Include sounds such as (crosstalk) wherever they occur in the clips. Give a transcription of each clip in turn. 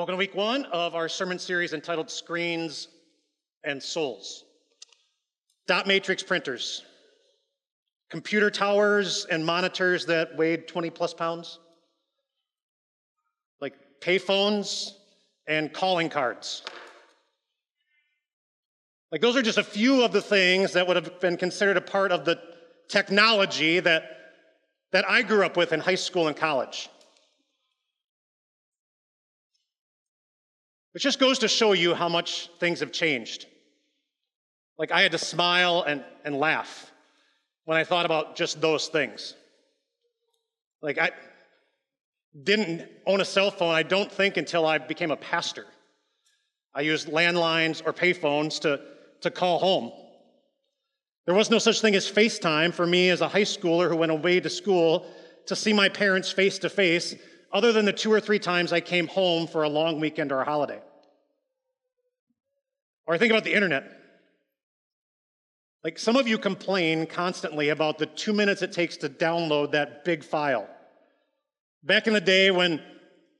Welcome to week one of our sermon series entitled Screens and Souls. Dot matrix printers, computer towers and monitors that weighed 20 plus pounds, like payphones and calling cards. Like, those are just a few of the things that would have been considered a part of the technology that, that I grew up with in high school and college. It just goes to show you how much things have changed. Like, I had to smile and, and laugh when I thought about just those things. Like, I didn't own a cell phone, I don't think, until I became a pastor. I used landlines or payphones to, to call home. There was no such thing as FaceTime for me as a high schooler who went away to school to see my parents face to face, other than the two or three times I came home for a long weekend or a holiday. Or think about the internet. Like some of you complain constantly about the two minutes it takes to download that big file. Back in the day when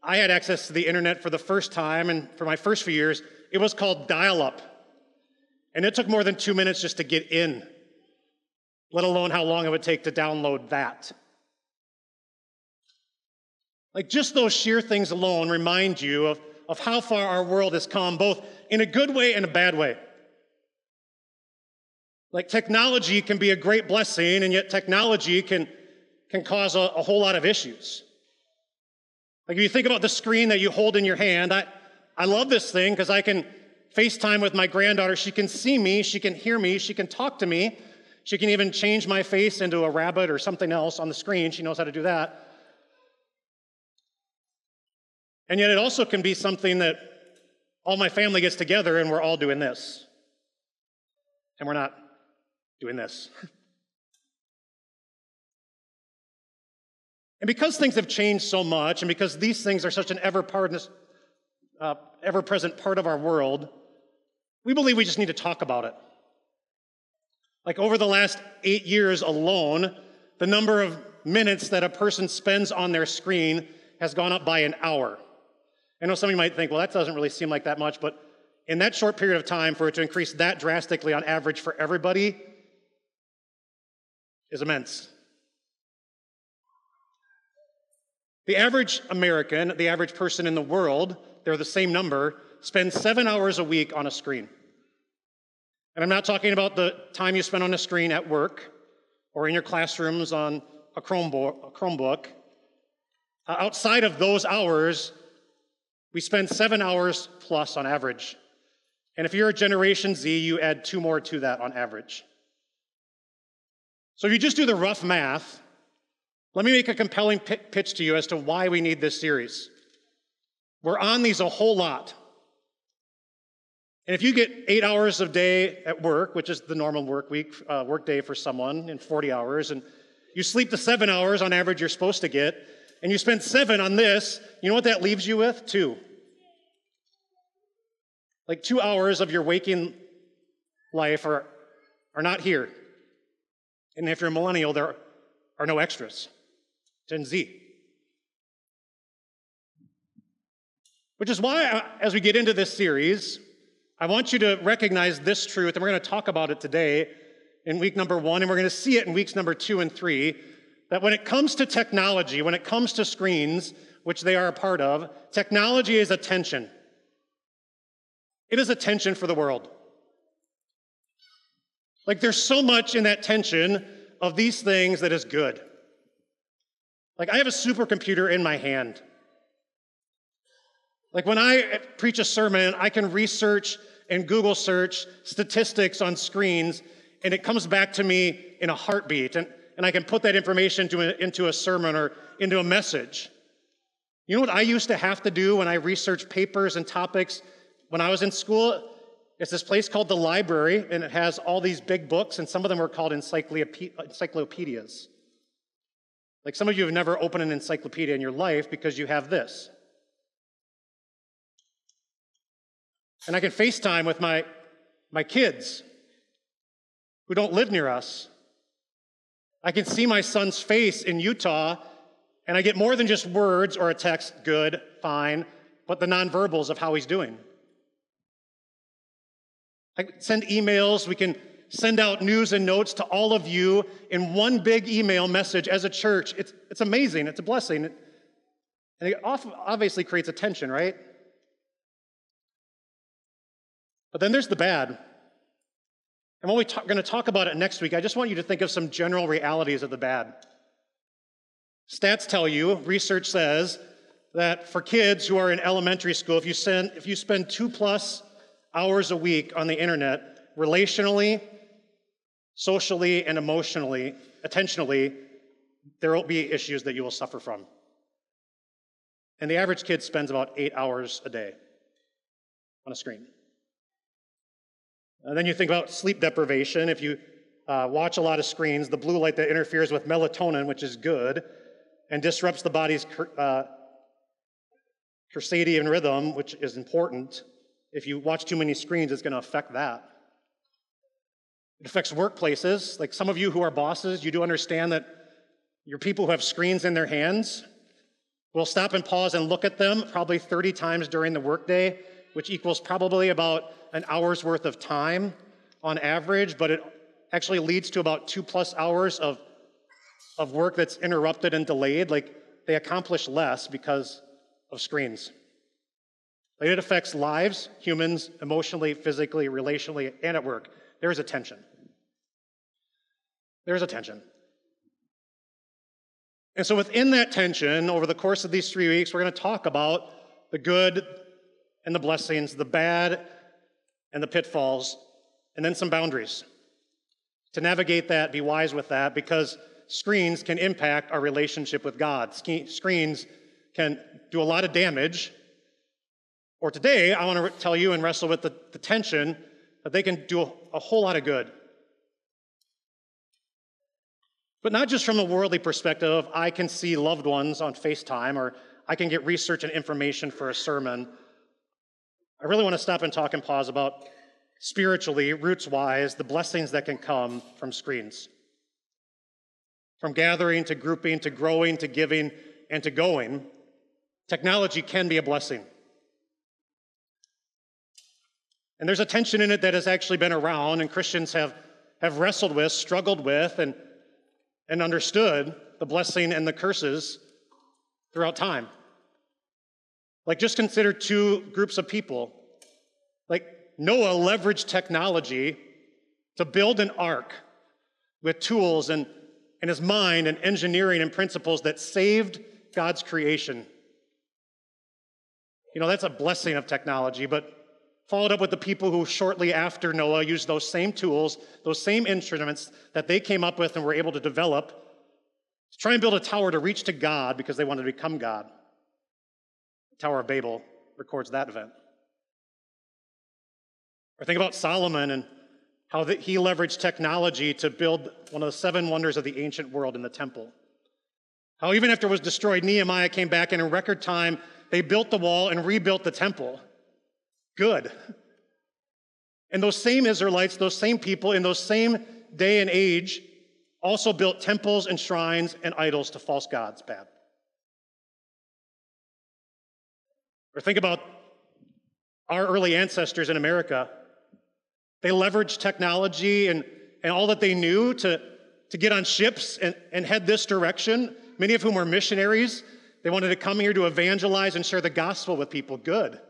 I had access to the internet for the first time, and for my first few years, it was called dial up. And it took more than two minutes just to get in, let alone how long it would take to download that. Like, just those sheer things alone remind you of, of how far our world has come, both in a good way and a bad way. Like, technology can be a great blessing, and yet technology can, can cause a, a whole lot of issues. Like, if you think about the screen that you hold in your hand, I, I love this thing because I can FaceTime with my granddaughter. She can see me, she can hear me, she can talk to me. She can even change my face into a rabbit or something else on the screen. She knows how to do that. And yet, it also can be something that all my family gets together and we're all doing this. And we're not doing this. (laughs) and because things have changed so much, and because these things are such an ever uh, present part of our world, we believe we just need to talk about it. Like over the last eight years alone, the number of minutes that a person spends on their screen has gone up by an hour. I know some of you might think, well, that doesn't really seem like that much, but in that short period of time, for it to increase that drastically on average for everybody is immense. The average American, the average person in the world, they're the same number, spends seven hours a week on a screen. And I'm not talking about the time you spend on a screen at work or in your classrooms on a Chromebook. A Chromebook. Uh, outside of those hours, we spend seven hours plus on average. And if you're a Generation Z, you add two more to that on average. So if you just do the rough math, let me make a compelling pitch to you as to why we need this series. We're on these a whole lot. And if you get eight hours of day at work, which is the normal work week, uh, work day for someone in 40 hours, and you sleep the seven hours on average you're supposed to get, and you spend seven on this, you know what that leaves you with? Two. Like two hours of your waking life are, are not here. And if you're a millennial, there are no extras. Gen Z. Which is why, uh, as we get into this series, I want you to recognize this truth, and we're going to talk about it today in week number one, and we're going to see it in weeks number two and three that when it comes to technology, when it comes to screens, which they are a part of, technology is a tension. It is a tension for the world. Like there's so much in that tension of these things that is good. Like I have a supercomputer in my hand. Like when I preach a sermon, I can research and Google search statistics on screens, and it comes back to me in a heartbeat. And and I can put that information into a, into a sermon or into a message. You know what I used to have to do when I researched papers and topics when I was in school? It's this place called the library, and it has all these big books, and some of them are called encyclopedias. Like some of you have never opened an encyclopedia in your life because you have this. And I can FaceTime with my, my kids who don't live near us. I can see my son's face in Utah, and I get more than just words or a text, good, fine, but the nonverbals of how he's doing. I send emails, we can send out news and notes to all of you in one big email message as a church. It's, it's amazing, it's a blessing. And it obviously creates a tension, right? But then there's the bad. And when we're going to talk about it next week, I just want you to think of some general realities of the bad. Stats tell you, research says, that for kids who are in elementary school, if you, send, if you spend two plus hours a week on the internet, relationally, socially, and emotionally, attentionally, there will be issues that you will suffer from. And the average kid spends about eight hours a day on a screen. And then you think about sleep deprivation. If you uh, watch a lot of screens, the blue light that interferes with melatonin, which is good, and disrupts the body's uh, circadian rhythm, which is important. If you watch too many screens, it's going to affect that. It affects workplaces. Like some of you who are bosses, you do understand that your people who have screens in their hands will stop and pause and look at them probably 30 times during the workday, which equals probably about an hour's worth of time on average, but it actually leads to about two plus hours of, of work that's interrupted and delayed. Like they accomplish less because of screens. Like it affects lives, humans, emotionally, physically, relationally, and at work. There is a tension. There is a tension. And so, within that tension, over the course of these three weeks, we're going to talk about the good and the blessings, the bad and the pitfalls, and then some boundaries. To navigate that, be wise with that, because screens can impact our relationship with God. Screens can do a lot of damage. Or today, I want to tell you and wrestle with the, the tension that they can do a, a whole lot of good. But not just from a worldly perspective I can see loved ones on FaceTime or I can get research and information for a sermon. I really want to stop and talk and pause about spiritually, roots wise, the blessings that can come from screens. From gathering to grouping to growing to giving and to going, technology can be a blessing. And there's a tension in it that has actually been around, and Christians have, have wrestled with, struggled with, and, and understood the blessing and the curses throughout time. Like, just consider two groups of people. Like, Noah leveraged technology to build an ark with tools and, and his mind and engineering and principles that saved God's creation. You know, that's a blessing of technology, but followed up with the people who shortly after Noah used those same tools, those same instruments that they came up with and were able to develop to try and build a tower to reach to God because they wanted to become God. Tower of Babel records that event. Or think about Solomon and how he leveraged technology to build one of the seven wonders of the ancient world in the temple. How even after it was destroyed, Nehemiah came back and in record time, they built the wall and rebuilt the temple. Good. And those same Israelites, those same people in those same day and age, also built temples and shrines and idols to false gods. Bad. Or think about our early ancestors in America. They leveraged technology and, and all that they knew to, to get on ships and, and head this direction, many of whom were missionaries. They wanted to come here to evangelize and share the gospel with people. Good.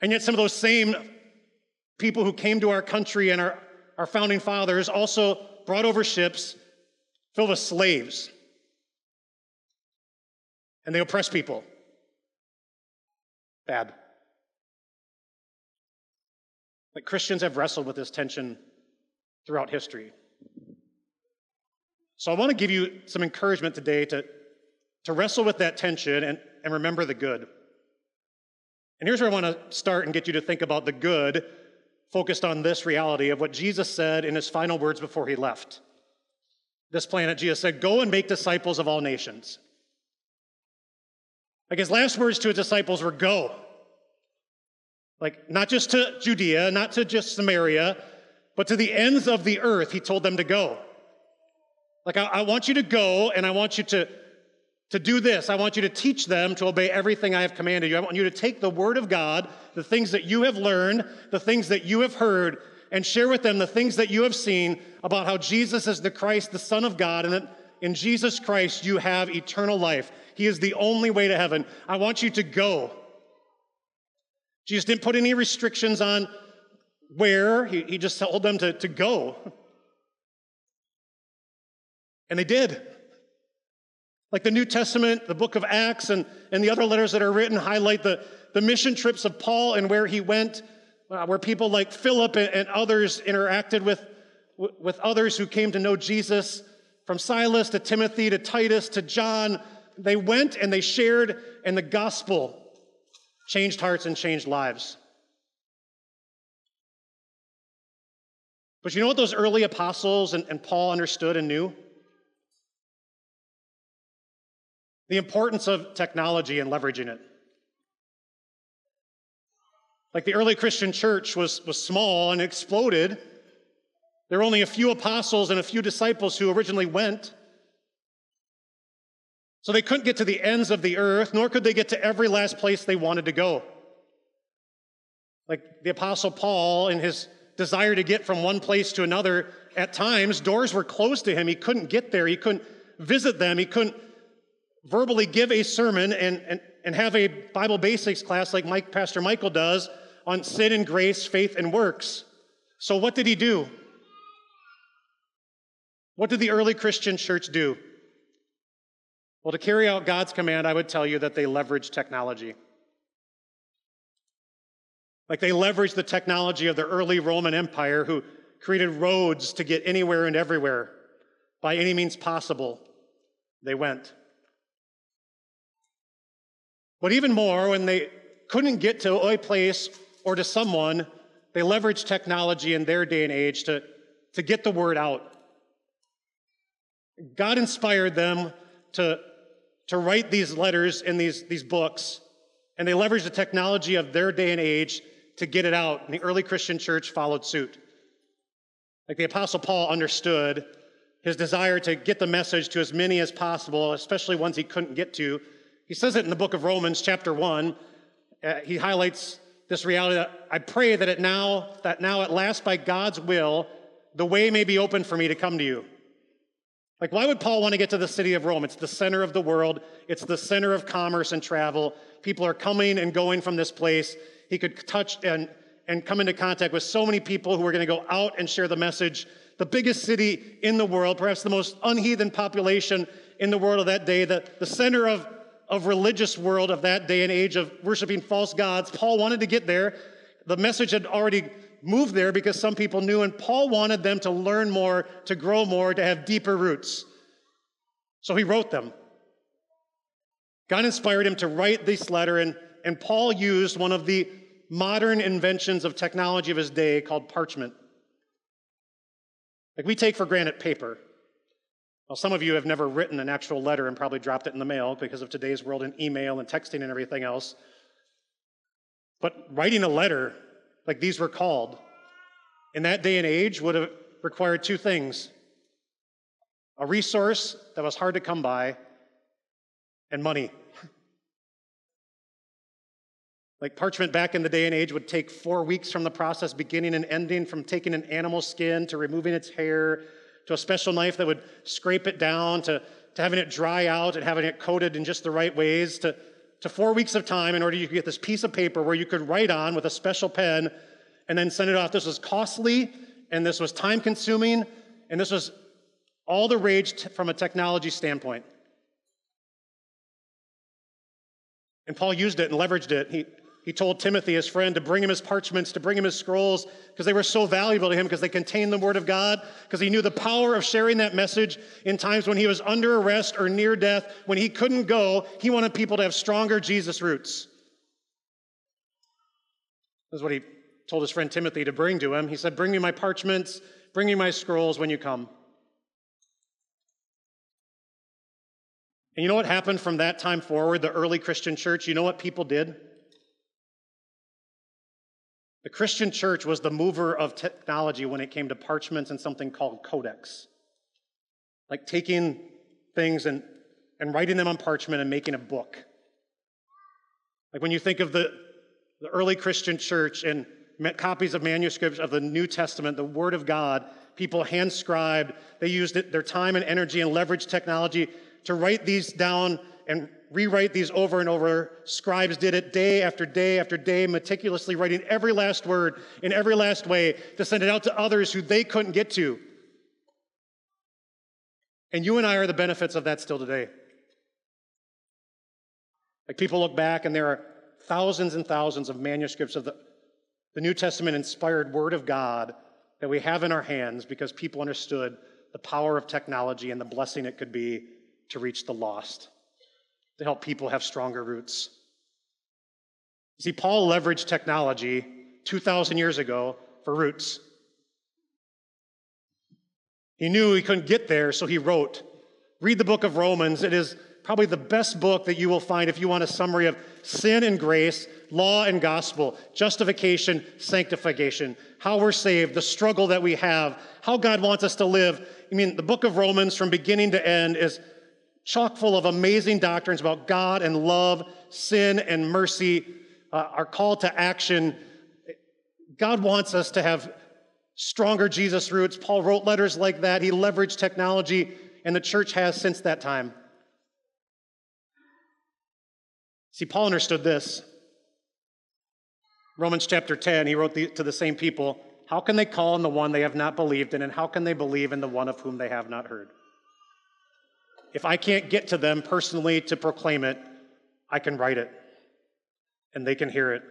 And yet, some of those same people who came to our country and our, our founding fathers also brought over ships filled with slaves. And they oppressed people. Bad. Like Christians have wrestled with this tension throughout history. So I want to give you some encouragement today to, to wrestle with that tension and, and remember the good. And here's where I want to start and get you to think about the good, focused on this reality of what Jesus said in his final words before he left. This planet, Jesus said, Go and make disciples of all nations. Like his last words to his disciples were, Go. Like, not just to Judea, not to just Samaria, but to the ends of the earth, he told them to go. Like, I, I want you to go and I want you to, to do this. I want you to teach them to obey everything I have commanded you. I want you to take the word of God, the things that you have learned, the things that you have heard, and share with them the things that you have seen about how Jesus is the Christ, the Son of God, and that in Jesus Christ you have eternal life. He is the only way to heaven. I want you to go. Jesus didn't put any restrictions on where, he, he just told them to, to go. And they did. Like the New Testament, the book of Acts, and, and the other letters that are written highlight the, the mission trips of Paul and where he went, uh, where people like Philip and, and others interacted with, with others who came to know Jesus, from Silas to Timothy to Titus to John. They went and they shared, and the gospel changed hearts and changed lives. But you know what those early apostles and, and Paul understood and knew? The importance of technology and leveraging it. Like the early Christian church was, was small and exploded. There were only a few apostles and a few disciples who originally went. So they couldn't get to the ends of the earth, nor could they get to every last place they wanted to go. Like the apostle Paul, in his desire to get from one place to another, at times doors were closed to him. He couldn't get there, he couldn't visit them, he couldn't verbally give a sermon and, and, and have a Bible basics class like Mike, Pastor Michael does on sin and grace, faith and works. So, what did he do? What did the early Christian church do? Well, to carry out God's command, I would tell you that they leveraged technology. Like they leveraged the technology of the early Roman Empire, who created roads to get anywhere and everywhere by any means possible. They went. But even more, when they couldn't get to a place or to someone, they leveraged technology in their day and age to, to get the word out. God inspired them to, to write these letters and these, these books, and they leveraged the technology of their day and age to get it out. And the early Christian church followed suit. Like the Apostle Paul understood his desire to get the message to as many as possible, especially ones he couldn't get to, he says it in the book of Romans, chapter 1. Uh, he highlights this reality that I pray that it now, that now at last by God's will, the way may be open for me to come to you. Like, why would Paul want to get to the city of Rome? It's the center of the world, it's the center of commerce and travel. People are coming and going from this place. He could touch and, and come into contact with so many people who are going to go out and share the message. The biggest city in the world, perhaps the most unheathen population in the world of that day, the, the center of of religious world of that day and age of worshiping false gods. Paul wanted to get there. The message had already moved there because some people knew, and Paul wanted them to learn more, to grow more, to have deeper roots. So he wrote them. God inspired him to write this letter, and, and Paul used one of the modern inventions of technology of his day called parchment. Like we take for granted paper. Well, some of you have never written an actual letter and probably dropped it in the mail because of today's world and email and texting and everything else. But writing a letter, like these were called, in that day and age would have required two things a resource that was hard to come by, and money. (laughs) like parchment back in the day and age would take four weeks from the process beginning and ending, from taking an animal skin to removing its hair to a special knife that would scrape it down, to, to having it dry out and having it coated in just the right ways, to, to four weeks of time in order you could get this piece of paper where you could write on with a special pen and then send it off. This was costly and this was time consuming and this was all the rage t- from a technology standpoint. And Paul used it and leveraged it. He, he told Timothy, his friend, to bring him his parchments, to bring him his scrolls, because they were so valuable to him, because they contained the Word of God, because he knew the power of sharing that message in times when he was under arrest or near death, when he couldn't go. He wanted people to have stronger Jesus roots. This is what he told his friend Timothy to bring to him. He said, Bring me my parchments, bring me my scrolls when you come. And you know what happened from that time forward, the early Christian church? You know what people did? The Christian church was the mover of technology when it came to parchments and something called codex. Like taking things and, and writing them on parchment and making a book. Like when you think of the, the early Christian church and copies of manuscripts of the New Testament, the Word of God, people hand scribed, they used their time and energy and leveraged technology to write these down and rewrite these over and over. Scribes did it day after day after day, meticulously writing every last word in every last way to send it out to others who they couldn't get to. And you and I are the benefits of that still today. Like people look back and there are thousands and thousands of manuscripts of the, the New Testament inspired Word of God that we have in our hands because people understood the power of technology and the blessing it could be to reach the lost, to help people have stronger roots. See, Paul leveraged technology 2,000 years ago for roots. He knew he couldn't get there, so he wrote. Read the book of Romans. It is probably the best book that you will find if you want a summary of sin and grace, law and gospel, justification, sanctification, how we're saved, the struggle that we have, how God wants us to live. I mean, the book of Romans from beginning to end is chock full of amazing doctrines about God and love, sin and mercy, uh, our call to action. God wants us to have stronger Jesus roots. Paul wrote letters like that. He leveraged technology, and the church has since that time. See, Paul understood this. Romans chapter 10, he wrote the, to the same people How can they call on the one they have not believed in, and how can they believe in the one of whom they have not heard? If I can't get to them personally to proclaim it, I can write it, and they can hear it.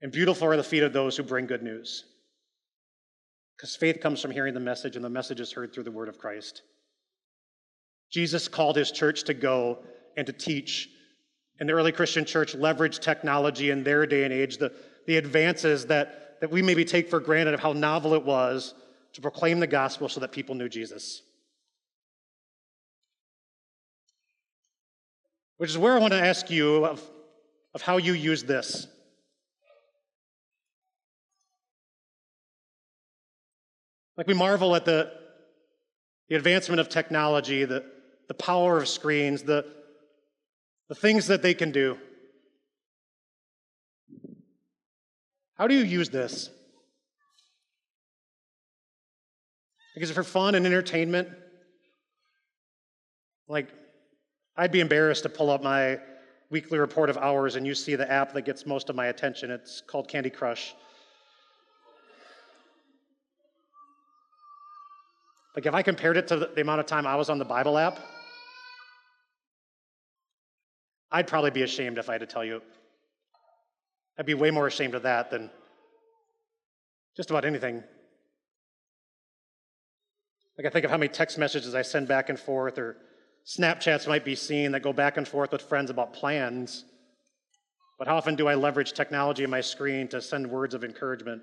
And beautiful are the feet of those who bring good news. Because faith comes from hearing the message, and the message is heard through the word of Christ. Jesus called his church to go and to teach. And the early Christian church leveraged technology in their day and age, the, the advances that, that we maybe take for granted of how novel it was to proclaim the gospel so that people knew Jesus. Which is where I want to ask you of, of how you use this. Like we marvel at the, the advancement of technology, the, the power of screens, the, the things that they can do. How do you use this? Is it for fun and entertainment? Like, I'd be embarrassed to pull up my weekly report of hours and you see the app that gets most of my attention. It's called Candy Crush. Like, if I compared it to the amount of time I was on the Bible app, I'd probably be ashamed if I had to tell you. I'd be way more ashamed of that than just about anything. Like, I think of how many text messages I send back and forth, or Snapchats might be seen that go back and forth with friends about plans. But how often do I leverage technology in my screen to send words of encouragement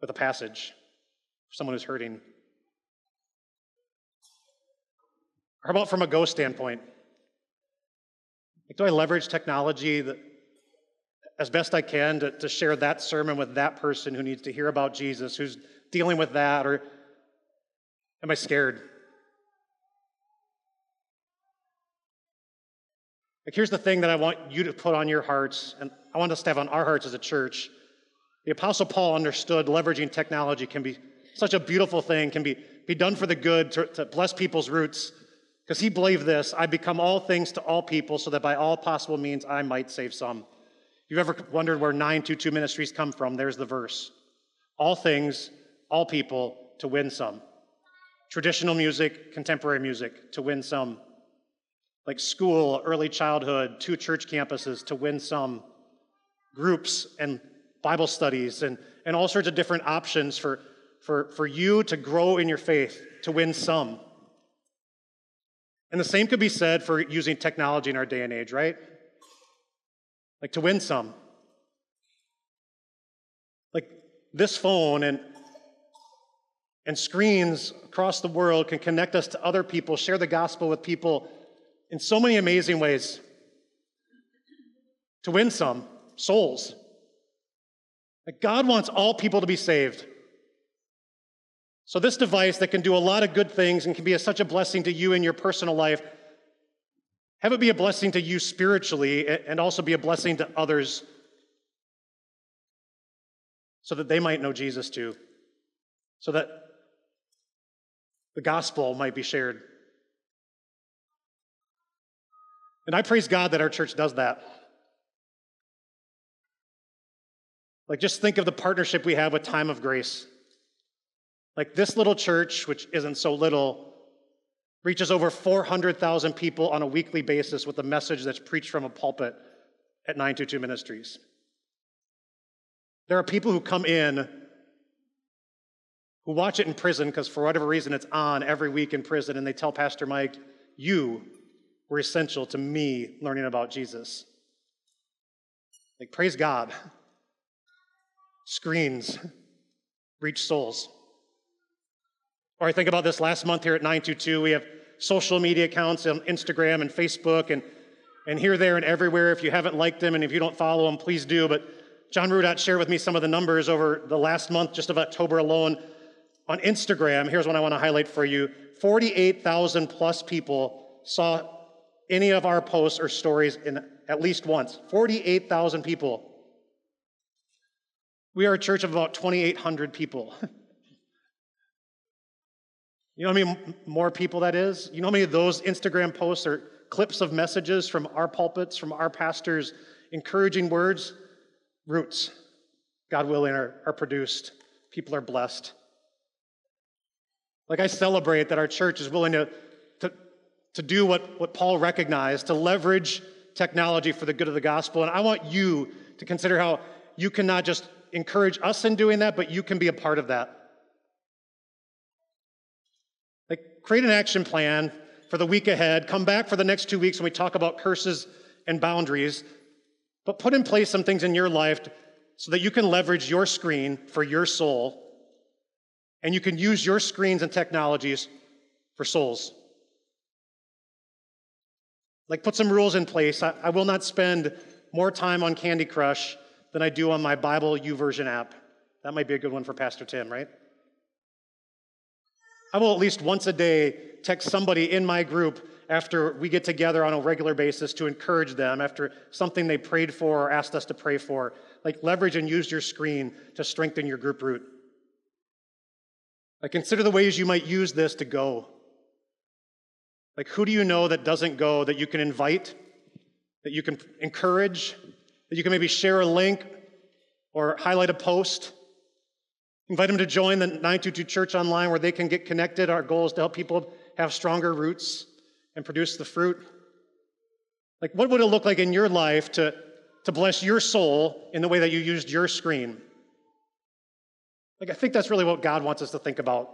with a passage for someone who's hurting? How about from a go standpoint? Like, do I leverage technology that, as best I can to, to share that sermon with that person who needs to hear about Jesus, who's dealing with that? Or am I scared? Like, here's the thing that I want you to put on your hearts, and I want us to have on our hearts as a church. The Apostle Paul understood leveraging technology can be such a beautiful thing, can be, be done for the good, to, to bless people's roots. Because he believed this I become all things to all people so that by all possible means I might save some. You've ever wondered where 922 ministries come from, there's the verse. All things, all people, to win some. Traditional music, contemporary music, to win some. Like school, early childhood, two church campuses, to win some. Groups and Bible studies, and, and all sorts of different options for, for, for you to grow in your faith, to win some. And the same could be said for using technology in our day and age, right? Like to win some. Like this phone and and screens across the world can connect us to other people, share the gospel with people in so many amazing ways. To win some souls. Like God wants all people to be saved. So, this device that can do a lot of good things and can be a, such a blessing to you in your personal life, have it be a blessing to you spiritually and also be a blessing to others so that they might know Jesus too, so that the gospel might be shared. And I praise God that our church does that. Like, just think of the partnership we have with Time of Grace. Like, this little church, which isn't so little, reaches over 400,000 people on a weekly basis with a message that's preached from a pulpit at 922 Ministries. There are people who come in who watch it in prison because for whatever reason it's on every week in prison, and they tell Pastor Mike, You were essential to me learning about Jesus. Like, praise God. Screens reach souls. Or I think about this last month here at 922, we have social media accounts on Instagram and Facebook and, and here, there, and everywhere. If you haven't liked them and if you don't follow them, please do. But John Rudott shared with me some of the numbers over the last month, just of October alone. On Instagram, here's what I want to highlight for you 48,000 plus people saw any of our posts or stories in at least once. 48,000 people. We are a church of about 2,800 people. (laughs) you know how many more people that is? You know how many of those Instagram posts are clips of messages from our pulpits, from our pastors, encouraging words? Roots, God willing, are, are produced. People are blessed. Like I celebrate that our church is willing to, to, do what, what Paul recognized, to leverage technology for the good of the gospel. And I want you to consider how you can not just encourage us in doing that, but you can be a part of that. Like, create an action plan for the week ahead. Come back for the next two weeks when we talk about curses and boundaries. But put in place some things in your life so that you can leverage your screen for your soul and you can use your screens and technologies for souls. Like, put some rules in place. I, I will not spend more time on Candy Crush than I do on my Bible YouVersion app. That might be a good one for Pastor Tim, right? I will at least once a day text somebody in my group after we get together on a regular basis to encourage them after something they prayed for or asked us to pray for. Like leverage and use your screen to strengthen your group root. Like consider the ways you might use this to go. Like who do you know that doesn't go that you can invite, that you can encourage, that you can maybe share a link or highlight a post? Invite them to join the 922 Church online where they can get connected. Our goal is to help people have stronger roots and produce the fruit? Like, what would it look like in your life to, to bless your soul in the way that you used your screen? Like, I think that's really what God wants us to think about.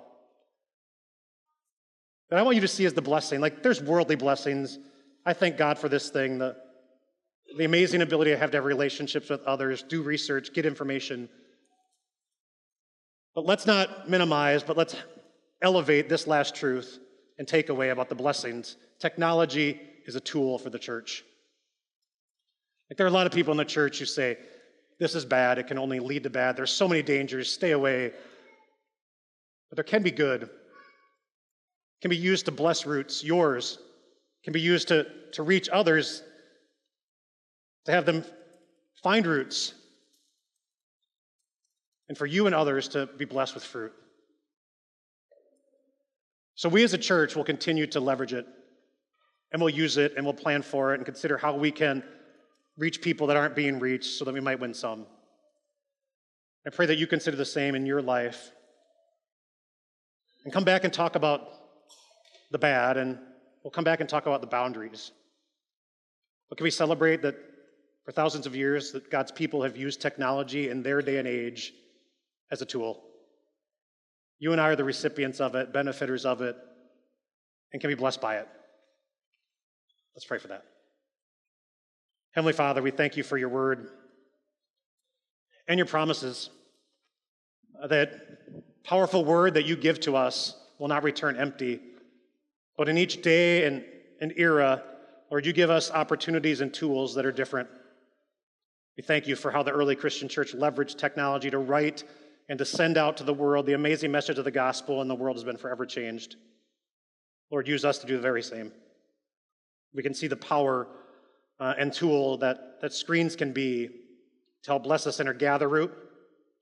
And I want you to see as the blessing. Like, there's worldly blessings. I thank God for this thing, the, the amazing ability I have to have relationships with others, do research, get information. But let's not minimize, but let's elevate this last truth and takeaway about the blessings. Technology is a tool for the church. Like there are a lot of people in the church who say, this is bad, it can only lead to bad. There's so many dangers, stay away. But there can be good. Can be used to bless roots, yours. Can be used to, to reach others, to have them find roots. And for you and others to be blessed with fruit. So we as a church will continue to leverage it and we'll use it and we'll plan for it and consider how we can reach people that aren't being reached so that we might win some. I pray that you consider the same in your life. And come back and talk about the bad, and we'll come back and talk about the boundaries. But can we celebrate that for thousands of years that God's people have used technology in their day and age as a tool? You and I are the recipients of it, benefiters of it, and can be blessed by it. Let's pray for that. Heavenly Father, we thank you for your word and your promises. That powerful word that you give to us will not return empty, but in each day and, and era, Lord, you give us opportunities and tools that are different. We thank you for how the early Christian church leveraged technology to write and to send out to the world the amazing message of the gospel, and the world has been forever changed. Lord, use us to do the very same. We can see the power uh, and tool that, that screens can be to help bless us in our gather root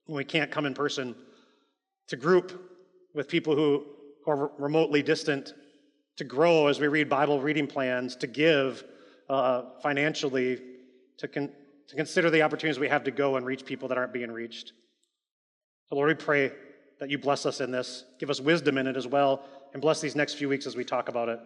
when we can't come in person, to group with people who, who are remotely distant, to grow as we read Bible reading plans, to give uh, financially, to, con- to consider the opportunities we have to go and reach people that aren't being reached. So, Lord, we pray that you bless us in this, give us wisdom in it as well, and bless these next few weeks as we talk about it.